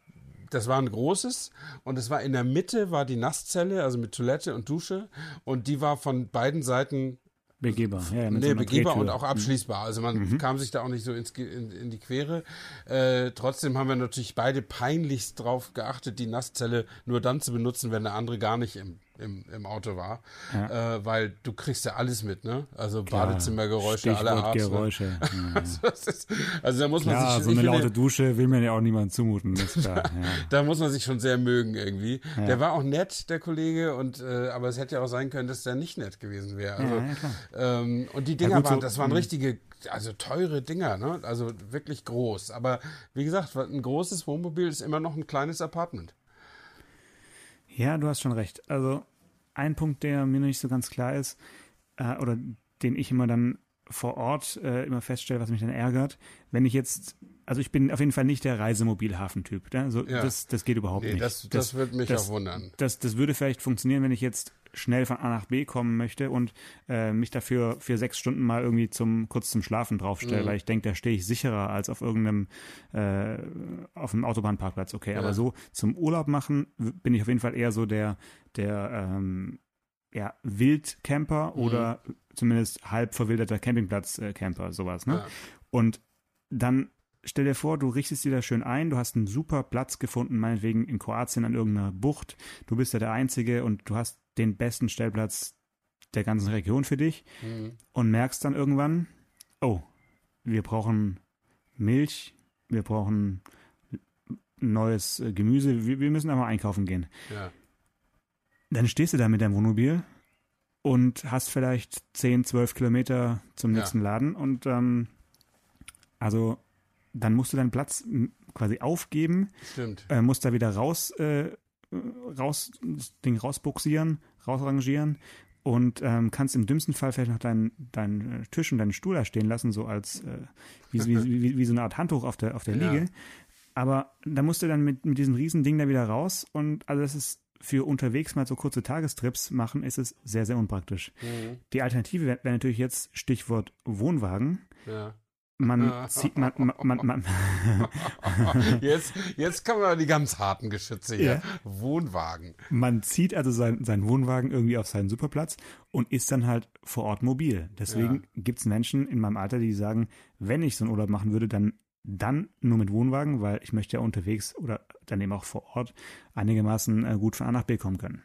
Speaker 3: das war ein großes und es war in der Mitte war die Nasszelle, also mit Toilette und Dusche und die war von beiden Seiten
Speaker 2: Begehbar. Ja, mit
Speaker 3: nee,
Speaker 2: so
Speaker 3: begehbar und auch abschließbar. Also man kam sich da auch nicht so ins, in, in die Quere. Äh, trotzdem haben wir natürlich beide peinlichst drauf geachtet, die Nasszelle nur dann zu benutzen, wenn der andere gar nicht im, im, im Auto war. Äh, weil du kriegst ja alles mit, ne? Also Badezimmergeräusche aller
Speaker 2: Stichwort
Speaker 3: Art. Ne?
Speaker 2: Geräusche. Ja.
Speaker 3: Das ist, also da muss man
Speaker 2: Ja,
Speaker 3: sich
Speaker 2: so eine
Speaker 3: finde,
Speaker 2: laute Dusche will man ja auch niemandem zumuten. Klar. Ja.
Speaker 3: da muss man sich schon sehr mögen irgendwie. Der war auch nett, der Kollege, und äh, aber es hätte ja auch sein können, dass der nicht nett gewesen wäre. Also,
Speaker 2: Ja, ja, klar.
Speaker 3: ähm, und die Dinger
Speaker 2: gut,
Speaker 3: waren, das waren richtige, also teure Dinger, ne? Also wirklich groß. Aber wie gesagt, ein großes Wohnmobil ist immer noch ein kleines Apartment.
Speaker 2: Ja, du hast schon recht. Also ein Punkt, der mir noch nicht so ganz klar ist, äh, oder den ich immer dann vor Ort äh, immer feststelle, was mich dann ärgert, wenn ich jetzt, also ich bin auf jeden Fall nicht der Reisemobil-Hafentyp. Ne? Also
Speaker 3: Ja.
Speaker 2: das, das geht überhaupt
Speaker 3: Nee,
Speaker 2: nicht.
Speaker 3: das, das, wird mich
Speaker 2: das-
Speaker 3: auch wundern.
Speaker 2: das, das würde vielleicht funktionieren, wenn ich jetzt schnell von A nach B kommen möchte und äh, mich dafür für sechs Stunden mal irgendwie zum kurz zum Schlafen draufstelle,
Speaker 3: Mhm.
Speaker 2: weil ich denke, da stehe ich sicherer als auf irgendeinem äh, auf einem Autobahnparkplatz. Okay, aber so zum Urlaub machen bin ich auf jeden Fall eher so der der ähm, ja, Wildcamper
Speaker 3: Mhm.
Speaker 2: oder zumindest halb verwilderter Campingplatz-Camper, sowas. Ne?
Speaker 3: Ja.
Speaker 2: Und dann stell dir vor, du richtest dir da schön ein, du hast einen super Platz gefunden, meinetwegen in Kroatien an irgendeiner Bucht. Du bist ja der Einzige und du hast den besten Stellplatz der ganzen Region für dich
Speaker 3: Mhm.
Speaker 2: und merkst dann irgendwann, oh, wir brauchen Milch, wir brauchen neues äh, Gemüse, wir, wir müssen einmal einkaufen gehen.
Speaker 3: Ja.
Speaker 2: Dann stehst du da mit deinem Wohnmobil und hast vielleicht 10, 12 Kilometer zum
Speaker 3: Ja.
Speaker 2: nächsten Laden und ähm, also dann musst du deinen Platz quasi aufgeben,
Speaker 3: Stimmt.
Speaker 2: äh, musst da wieder raus, äh, raus, das Ding rausbuxieren, rausrangieren und ähm, kannst im dümmsten Fall vielleicht noch deinen, deinen äh, Tisch und deinen Stuhl da stehen lassen, so als äh, wie, wie, wie, wie so eine Art Handtuch auf der, auf der
Speaker 3: Ja.
Speaker 2: Liege. Aber da musst du dann mit, mit diesem riesen Ding da wieder raus und also das ist für unterwegs mal so kurze Tagestrips machen, ist es sehr, sehr unpraktisch.
Speaker 3: Mhm.
Speaker 2: Die Alternative wäre wär natürlich jetzt Stichwort Wohnwagen.
Speaker 3: Ja.
Speaker 2: Man zieht, man, man, man,
Speaker 3: Jetzt, jetzt kommen wir die ganz harten Geschütze hier.
Speaker 2: Ja.
Speaker 3: Wohnwagen.
Speaker 2: man zieht also sein, seinen Wohnwagen irgendwie auf seinen Superplatz und ist dann halt vor Ort mobil. Deswegen gibt's Menschen in meinem Alter, die sagen, wenn ich so einen Urlaub machen würde, dann dann nur mit Wohnwagen, weil ich möchte ja unterwegs oder dann eben auch vor Ort einigermaßen äh, gut von A nach B kommen können.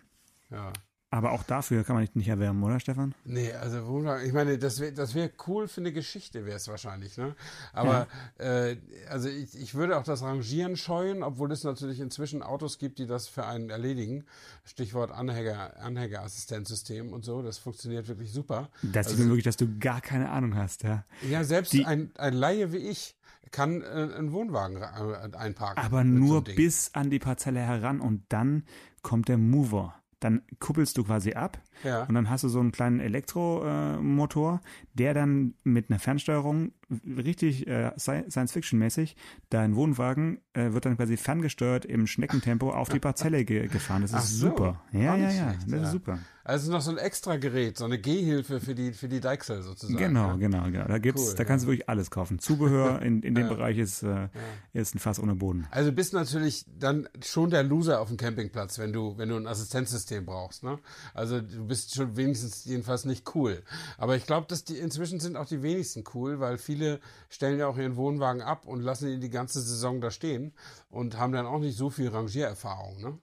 Speaker 3: Ja.
Speaker 2: Aber auch dafür kann man nicht, nicht erwärmen, oder Stefan?
Speaker 3: Nee, also ich meine, das wäre das wär cool für eine Geschichte, wäre es wahrscheinlich, ne? Aber äh, also ich, ich würde auch das Rangieren scheuen, obwohl es natürlich inzwischen Autos gibt, die das für einen erledigen. Stichwort Anhänger, Anhängerassistenzsystem und so, das funktioniert wirklich super.
Speaker 2: Das sieht man wirklich, dass du gar keine Ahnung hast, ja.
Speaker 3: Ja, selbst
Speaker 2: Die-
Speaker 3: ein, ein Laie wie ich kann äh, einen Wohnwagen äh, einparken.
Speaker 2: Aber
Speaker 3: so
Speaker 2: nur
Speaker 3: Ding.
Speaker 2: bis an die Parzelle heran und dann kommt der Mover. Dann kuppelst du quasi ab
Speaker 3: Ja.
Speaker 2: und dann hast du so einen kleinen Elektromotor, Motor, der dann mit einer Fernsteuerung richtig äh, Sci- Science-Fiction-mäßig, dein Wohnwagen äh, wird dann quasi ferngesteuert im Schneckentempo auf die Parzelle ge gefahren. Das ist
Speaker 3: so,
Speaker 2: super. Ja, ja, ja, das
Speaker 3: ja.
Speaker 2: ist super.
Speaker 3: Also noch so ein extra Gerät, so eine Gehhilfe für die, für die Deichsel sozusagen.
Speaker 2: Genau,
Speaker 3: ja.
Speaker 2: genau, genau. Da gibt's,
Speaker 3: Cool,
Speaker 2: da kannst du wirklich alles kaufen. Zubehör in, in dem Bereich ist, äh, ist ein Fass ohne Boden.
Speaker 3: Also bist natürlich dann schon der Loser auf dem Campingplatz, wenn du, wenn du ein Assistenzsystem brauchst. Ne? Also du bist schon wenigstens jedenfalls nicht cool. Aber ich glaube, dass die inzwischen sind auch die wenigsten cool, weil viele stellen ja auch ihren Wohnwagen ab und lassen ihn die ganze Saison da stehen und haben dann auch nicht so viel Rangiererfahrung. Ne?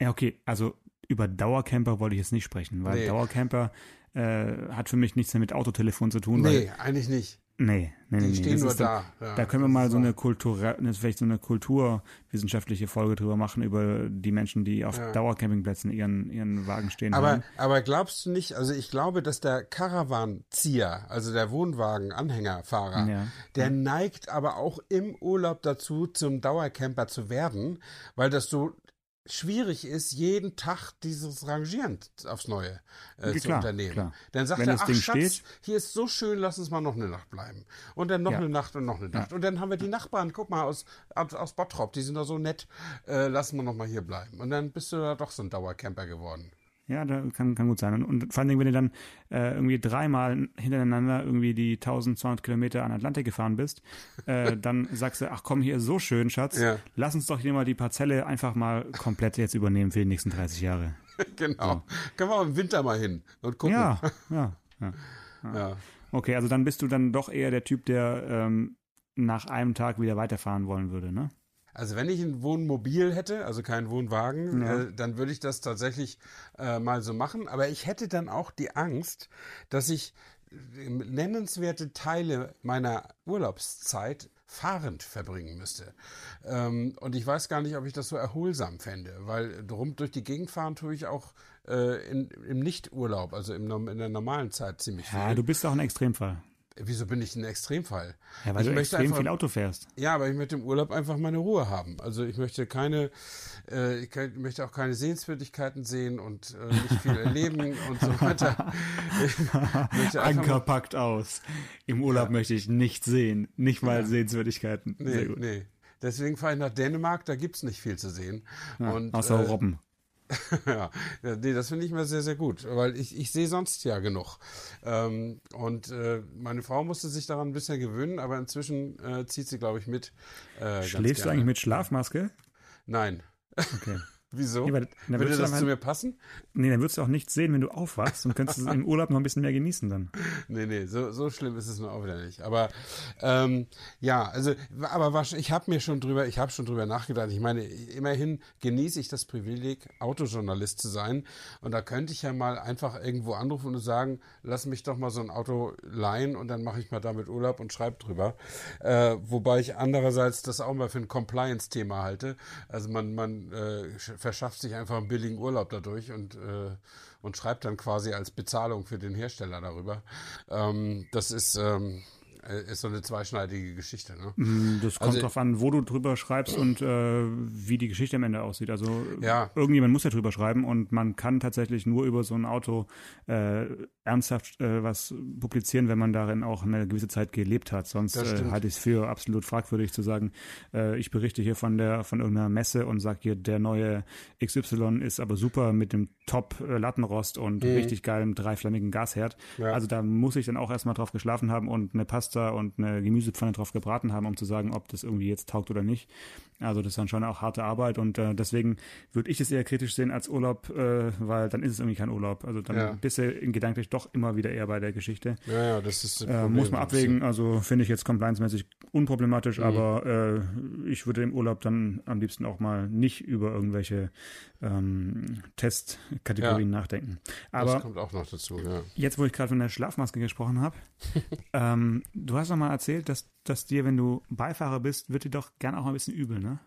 Speaker 2: Ja, okay, also über Dauercamper wollte ich jetzt nicht sprechen, weil
Speaker 3: Nee.
Speaker 2: Dauercamper äh, hat für mich nichts mehr mit Autotelefon zu tun.
Speaker 3: Nee, eigentlich nicht.
Speaker 2: Nee, nee, nee.
Speaker 3: Die stehen nur
Speaker 2: ist dann,
Speaker 3: da. Ja,
Speaker 2: Da können wir mal so eine Kultur, vielleicht so eine kulturwissenschaftliche Folge drüber machen, über die Menschen, die auf
Speaker 3: Ja.
Speaker 2: Dauercampingplätzen ihren, ihren Wagen stehen
Speaker 3: Aber,
Speaker 2: haben.
Speaker 3: aber glaubst du nicht, also ich glaube, dass der Caravan-Zieher, also der Wohnwagen-Anhängerfahrer,
Speaker 2: Ja.
Speaker 3: der neigt aber auch im Urlaub dazu, zum Dauercamper zu werden, weil das so schwierig ist, jeden Tag dieses Rangieren aufs Neue äh,
Speaker 2: Ja,
Speaker 3: zu
Speaker 2: klar,
Speaker 3: unternehmen.
Speaker 2: klar.
Speaker 3: Dann sagt
Speaker 2: Wenn
Speaker 3: er, ach
Speaker 2: Ding
Speaker 3: Schatz,
Speaker 2: steht-
Speaker 3: hier ist so schön, lass uns mal noch eine Nacht bleiben. Und dann noch
Speaker 2: Ja.
Speaker 3: eine Nacht und noch eine Nacht. Und dann haben wir die Nachbarn, guck mal, aus, aus, aus Bottrop, die sind da so nett, äh, lassen wir noch mal hier bleiben. Und dann bist du da doch so ein Dauercamper geworden.
Speaker 2: Ja, da kann, kann gut sein. Und, und vor allen Dingen, wenn du dann äh, irgendwie dreimal hintereinander irgendwie die 1200 Kilometer an Atlantik gefahren bist, äh, dann sagst du, ach komm, hier ist so schön, Schatz,
Speaker 3: Ja.
Speaker 2: lass uns doch hier mal die Parzelle einfach mal komplett jetzt übernehmen für die nächsten 30 Jahre.
Speaker 3: Genau. Können wir auch im Winter mal hin und gucken.
Speaker 2: Ja, ja, ja.
Speaker 3: Ja.
Speaker 2: Okay, also dann bist du dann doch eher der Typ, der ähm, nach einem Tag wieder weiterfahren wollen würde, ne?
Speaker 3: Also wenn ich ein Wohnmobil hätte, also keinen Wohnwagen,
Speaker 2: Ja.
Speaker 3: äh, dann würde ich das tatsächlich äh, mal so machen. Aber ich hätte dann auch die Angst, dass ich äh, nennenswerte Teile meiner Urlaubszeit fahrend verbringen müsste. Ähm, und ich weiß gar nicht, ob ich das so erholsam fände, weil drum durch die Gegend fahren tue ich auch äh, in, im Nichturlaub, also im, in der normalen Zeit ziemlich
Speaker 2: Ja,
Speaker 3: viel.
Speaker 2: du bist doch ein Extremfall.
Speaker 3: Wieso bin ich ein Extremfall?
Speaker 2: Ja, weil
Speaker 3: ich
Speaker 2: du
Speaker 3: möchte
Speaker 2: extrem
Speaker 3: einfach,
Speaker 2: viel Auto fährst.
Speaker 3: Ja, aber ich möchte im Urlaub einfach meine Ruhe haben. Also ich möchte keine, äh, ich möchte auch keine Sehenswürdigkeiten sehen und äh, nicht viel erleben und so weiter.
Speaker 2: Anker packt aus. Im Urlaub möchte ich nichts sehen, nicht mal Sehenswürdigkeiten. Sehr
Speaker 3: Nee,
Speaker 2: gut.
Speaker 3: nee. Deswegen fahre ich nach Dänemark, da gibt's nicht viel zu sehen. und,
Speaker 2: Außer
Speaker 3: äh,
Speaker 2: Robben.
Speaker 3: ja, nee, das finde ich mal sehr, sehr gut, weil ich, ich sehe sonst ja genug. Ähm, und äh, meine Frau musste sich daran ein bisschen gewöhnen, aber inzwischen äh, zieht sie, glaube ich, mit. Äh,
Speaker 2: Schläfst du eigentlich mit Schlafmaske?
Speaker 3: Nein.
Speaker 2: Okay.
Speaker 3: Wieso?
Speaker 2: Nee, weil- na,
Speaker 3: Würde das
Speaker 2: dann
Speaker 3: zu
Speaker 2: halt-
Speaker 3: mir passen?
Speaker 2: Nee, dann würdest du auch nichts sehen, wenn du aufwachst und könntest es im Urlaub noch ein bisschen mehr genießen dann.
Speaker 3: Nee, nee, so, so schlimm ist es nur auch wieder nicht. Aber ähm, ja, also, aber wasch- ich habe mir schon drüber, ich habe schon drüber nachgedacht. Ich meine, immerhin genieße ich das Privileg, Autojournalist zu sein. Und da könnte ich ja mal einfach irgendwo anrufen und sagen, lass mich doch mal so ein Auto leihen und dann mache ich mal damit Urlaub und schreibe drüber. Äh, wobei ich andererseits das auch mal für ein Compliance-Thema halte. Also man, man äh, verschafft sich einfach einen billigen Urlaub dadurch und äh, und schreibt dann quasi als Bezahlung für den Hersteller darüber. Ähm, das ist, ähm, äh, ist so eine zweischneidige Geschichte. Ne?
Speaker 2: Mm, Das kommt
Speaker 3: Also-
Speaker 2: drauf an, wo du drüber schreibst und äh, wie die Geschichte am Ende aussieht. Also
Speaker 3: Ja.
Speaker 2: irgendjemand muss ja drüber schreiben und man kann tatsächlich nur über so ein Auto äh, ernsthaft äh, was publizieren, wenn man darin auch eine gewisse Zeit gelebt hat. Sonst äh, halte ich es für absolut fragwürdig zu sagen, äh, ich berichte hier von der von irgendeiner Messe und sage hier, der neue XY ist aber super mit dem Top äh, Lattenrost und richtig geilem dreiflammigen Gasherd.
Speaker 3: Mhm. Ja.
Speaker 2: Also da muss ich dann auch erstmal drauf geschlafen haben und eine Paste Pasta und eine Gemüsepfanne drauf gebraten haben, um zu sagen, ob das irgendwie jetzt taugt oder nicht. Also das ist dann schon auch harte Arbeit und äh, deswegen würde ich es eher kritisch sehen als Urlaub, äh, weil dann ist es irgendwie kein Urlaub. Also dann
Speaker 3: Ja.
Speaker 2: bist du in gedanklich doch immer wieder eher bei der Geschichte.
Speaker 3: Ja, ja, das ist das
Speaker 2: Äh, muss man abwägen. Also finde ich jetzt compliance-mäßig unproblematisch,
Speaker 3: Mhm.
Speaker 2: aber äh, ich würde im Urlaub dann am liebsten auch mal nicht über irgendwelche ähm, Testkategorien nachdenken.
Speaker 3: Das
Speaker 2: Aber
Speaker 3: kommt auch noch dazu, ja.
Speaker 2: jetzt, wo ich gerade von der Schlafmaske gesprochen habe, ähm, du hast doch mal erzählt, dass, dass dir, wenn du Beifahrer bist, wird dir doch gern auch mal ein bisschen übel, ne?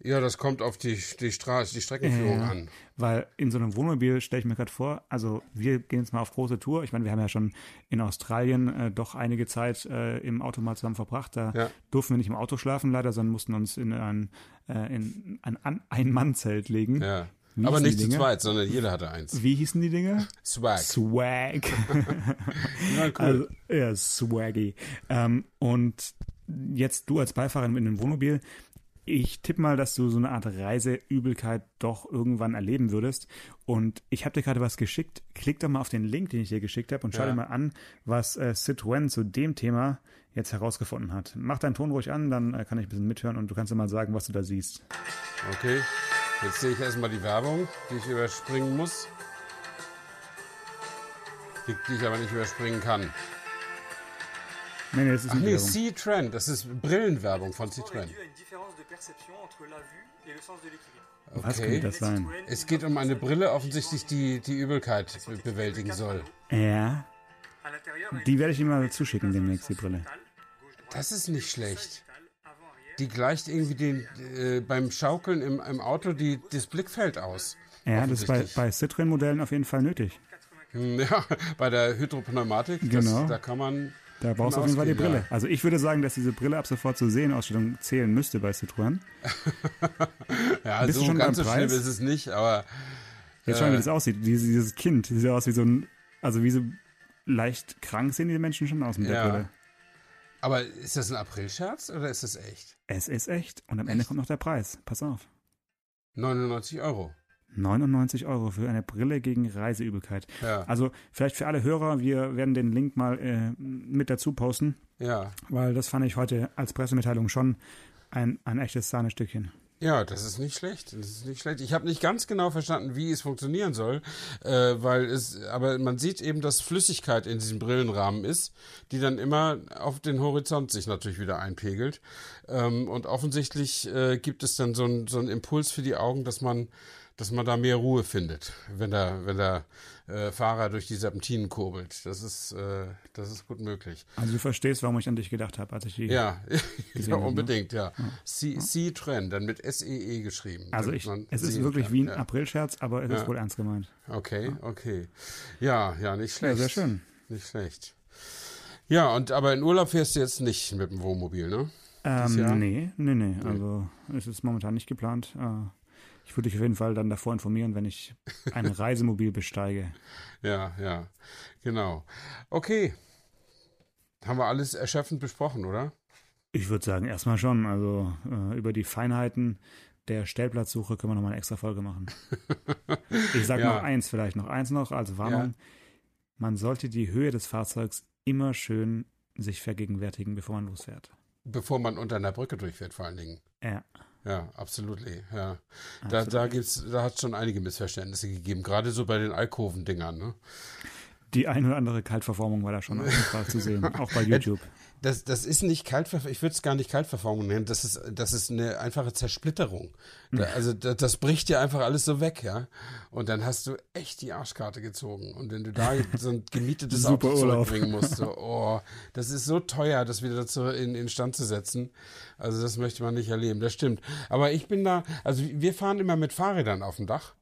Speaker 3: Ja, das kommt auf die, die Straße, die Streckenführung
Speaker 2: Ja.
Speaker 3: an.
Speaker 2: Weil in so einem Wohnmobil stelle ich mir gerade vor, also wir gehen jetzt mal auf große Tour. Ich meine, wir haben ja schon in Australien äh, doch einige Zeit äh, im Auto mal zusammen verbracht. Da
Speaker 3: Ja.
Speaker 2: durften wir nicht im Auto schlafen, leider, sondern mussten uns in ein, äh, in ein An- Ein-Mann-Zelt legen.
Speaker 3: Ja. Aber nicht zu zweit, sondern jeder hatte eins.
Speaker 2: Wie hießen die Dinge?
Speaker 3: Swag.
Speaker 2: Swag.
Speaker 3: Ja, cool.
Speaker 2: Also, ja, swaggy. Ähm, und jetzt du als Beifahrer in einem Wohnmobil, ich tippe mal, dass du so eine Art Reiseübelkeit doch irgendwann erleben würdest. Und ich habe dir gerade was geschickt. Klick doch mal auf den Link, den ich dir geschickt habe und schau
Speaker 3: Ja.
Speaker 2: dir mal an, was äh, Citroën zu dem Thema jetzt herausgefunden hat. Mach deinen Ton ruhig an, dann äh, kann ich ein bisschen mithören und du kannst dir mal sagen, was du da siehst.
Speaker 3: Okay. Jetzt sehe ich erstmal die Werbung, die ich überspringen muss. Die, die ich aber nicht überspringen kann.
Speaker 2: Nee, nee, das ist
Speaker 3: Ach
Speaker 2: nicht
Speaker 3: nee. C-Trend, das ist Brillenwerbung von
Speaker 4: de l'équilibre.
Speaker 2: Was
Speaker 3: Okay.
Speaker 2: könnte das sein?
Speaker 3: Es geht um eine Brille, offensichtlich die die Übelkeit be- bewältigen soll.
Speaker 2: Ja, die werde ich ihm mal zuschicken demnächst, die Brille.
Speaker 3: Das ist nicht schlecht. Die gleicht irgendwie den, äh, beim Schaukeln im, im Auto die, das Blickfeld aus.
Speaker 2: Ja, das ist bei, bei Citroën-Modellen auf jeden Fall nötig.
Speaker 3: Hm, Ja, bei der Hydropneumatik,
Speaker 2: Genau.
Speaker 3: das, da kann man.
Speaker 2: Da brauchst du auf jeden Fall die Brille.
Speaker 3: ja.
Speaker 2: Also ich würde sagen, dass diese Brille ab sofort zur Serienausstellung zählen müsste bei Citroën.
Speaker 3: Ja,
Speaker 2: Bist
Speaker 3: so
Speaker 2: schon
Speaker 3: ganz so schlimm ist es nicht, aber
Speaker 2: Jetzt schauen, wie
Speaker 3: Äh.
Speaker 2: das aussieht. Dieses, dieses Kind, sieht aus wie so ein, also wie so leicht krank sehen die Menschen schon aus mit der
Speaker 3: Ja.
Speaker 2: Brille.
Speaker 3: Aber ist das ein Aprilscherz oder ist das echt?
Speaker 2: Es ist echt. Und am Ende
Speaker 3: Echt?
Speaker 2: kommt noch der Preis. Pass auf.
Speaker 3: 99 Euro.
Speaker 2: 99 Euro für eine Brille gegen Reiseübelkeit.
Speaker 3: Ja,
Speaker 2: Also vielleicht für alle Hörer, wir werden den Link mal äh, mit dazu posten,
Speaker 3: ja.
Speaker 2: weil das fand ich heute als Pressemitteilung schon ein, ein echtes Sahnestückchen.
Speaker 3: Ja, das ist nicht schlecht. Das ist nicht schlecht. Ich habe nicht ganz genau verstanden, wie es funktionieren soll, äh, weil es, aber man sieht eben, dass Flüssigkeit in diesem Brillenrahmen ist, die dann immer auf den Horizont sich natürlich wieder einpegelt. Ähm, und offensichtlich äh, gibt es dann so einen so einen Impuls für die Augen, dass man, dass man da mehr Ruhe findet, wenn der, wenn der äh, Fahrer durch die Serpentinen kurbelt. Das ist, äh, das ist gut möglich.
Speaker 2: Also du verstehst, warum ich an dich gedacht habe, als ich die
Speaker 3: Ja, ja
Speaker 2: gesehen habe, ne?
Speaker 3: unbedingt, ja. C-Trend, dann mit S-E-E geschrieben.
Speaker 2: Also ich, es ist wirklich
Speaker 3: kann.
Speaker 2: wie ein
Speaker 3: ja.
Speaker 2: Aprilscherz, aber es
Speaker 3: Ja.
Speaker 2: ist wohl ernst gemeint.
Speaker 3: Okay, okay. Ja, ja, nicht schlecht.
Speaker 2: sehr schön.
Speaker 3: Nicht schlecht. Ja, und aber in Urlaub fährst du jetzt nicht mit dem Wohnmobil, ne?
Speaker 2: Ähm, nee, nee, nee. Also es ist momentan nicht geplant. Äh, Ich würde dich auf jeden Fall dann davor informieren, wenn ich ein Reisemobil besteige.
Speaker 3: Ja, ja, genau. Okay. Haben wir alles erschöpfend besprochen, oder?
Speaker 2: Ich würde sagen, erstmal schon. Also äh, über die Feinheiten der Stellplatzsuche können wir nochmal eine extra Folge machen. Ich sage
Speaker 3: Ja.
Speaker 2: noch eins vielleicht, noch eins noch als Warnung. Man sollte die Höhe des Fahrzeugs immer schön sich vergegenwärtigen, bevor man losfährt.
Speaker 3: Bevor man unter einer Brücke durchfährt, vor allen Dingen.
Speaker 2: Ja.
Speaker 3: Ja, absolut. Ja. Da,
Speaker 2: Absolut.
Speaker 3: da gibt's, da hat es schon einige Missverständnisse gegeben, gerade so bei den Alkoven-Dingern, ne?
Speaker 2: Die ein oder andere Kaltverformung war da schon auf jeden Fall zu sehen, auch bei YouTube.
Speaker 3: Das, das ist nicht Kaltverformung, ich würde es gar nicht Kaltverformung nennen, das ist, das ist eine einfache Zersplitterung. Da, also da, das bricht dir einfach alles so weg, ja. Und dann hast du echt die Arschkarte gezogen. Und wenn du da so ein gemietetes Auto zurückbringen musst, so, oh, das ist so teuer, das wieder dazu in, in Stand zu setzen. Also das möchte man nicht erleben, das stimmt. Aber ich bin da, also wir fahren immer mit Fahrrädern auf dem Dach.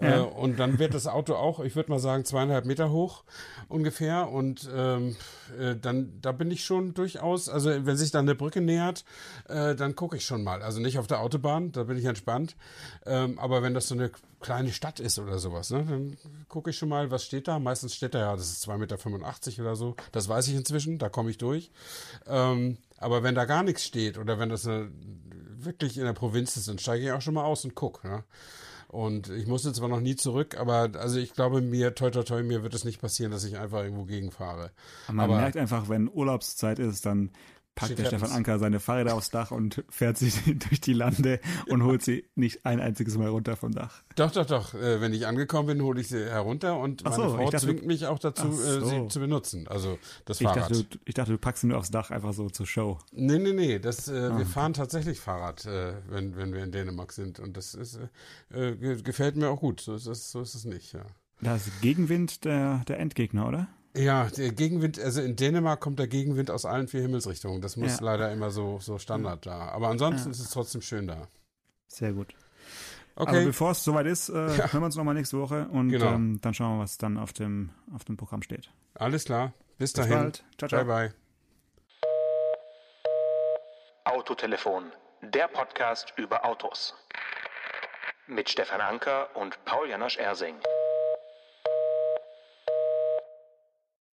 Speaker 2: Ja.
Speaker 3: Äh, und dann wird das Auto auch, ich würde mal sagen, zweieinhalb Meter hoch ungefähr. Und ähm, äh, dann, da bin ich schon durchaus, also wenn sich dann eine Brücke nähert, äh, dann gucke ich schon mal. Also nicht auf der Autobahn, da bin ich entspannt. Ähm, aber wenn das so eine kleine Stadt ist oder sowas, ne, dann gucke ich schon mal, was steht da. Meistens steht da ja, das ist 2,85 Meter oder so. Das weiß ich inzwischen, da komme ich durch. Ähm, aber wenn da gar nichts steht oder wenn das eine, wirklich in der Provinz ist, dann steige ich auch schon mal aus und gucke. Ne? Und ich musste zwar noch nie zurück, aber also ich glaube mir, toi toi toi, mir wird es nicht passieren, dass ich einfach irgendwo gegenfahre.
Speaker 2: Aber man
Speaker 3: Aber-
Speaker 2: merkt einfach, wenn Urlaubszeit ist, dann packt der. Stefan Anker seine Fahrräder aufs Dach und fährt sie durch die Lande und holt sie nicht ein einziges Mal runter vom Dach.
Speaker 3: Doch, doch, doch. Äh, wenn ich angekommen bin, hole ich sie herunter und
Speaker 2: Ach
Speaker 3: meine
Speaker 2: so,
Speaker 3: Frau
Speaker 2: ich dachte,
Speaker 3: zwingt mich auch dazu, äh,
Speaker 2: so.
Speaker 3: sie zu benutzen. Also das
Speaker 2: Ich
Speaker 3: Fahrrad.
Speaker 2: dachte, du, ich dachte, du packst sie nur aufs Dach einfach so zur Show.
Speaker 3: Nee, nee, nee. Das, äh,
Speaker 2: Ah.
Speaker 3: wir fahren tatsächlich Fahrrad, äh, wenn, wenn wir in Dänemark sind. Und das ist, äh, äh, ge- gefällt mir auch gut. So ist es, so ist es nicht, ja.
Speaker 2: Da ist Gegenwind der, der Endgegner, oder?
Speaker 3: Ja, der Gegenwind, also in Dänemark kommt der Gegenwind aus allen vier Himmelsrichtungen. Das muss
Speaker 2: Ja.
Speaker 3: leider immer so, so Standard da. Aber ansonsten ist es trotzdem schön da.
Speaker 2: Sehr gut. Aber
Speaker 3: Okay,
Speaker 2: bevor es soweit ist, äh, hören wir uns nochmal nächste Woche und
Speaker 3: Genau.
Speaker 2: ähm, dann schauen wir, was dann auf dem, auf dem Programm steht.
Speaker 3: alles klar. Bis
Speaker 2: Bis
Speaker 3: dahin.
Speaker 2: bald. Ciao, ciao.
Speaker 3: Bye, bye.
Speaker 1: Autotelefon, der Podcast über Autos. Mit Stefan Anker und Paul Janosch Ersing.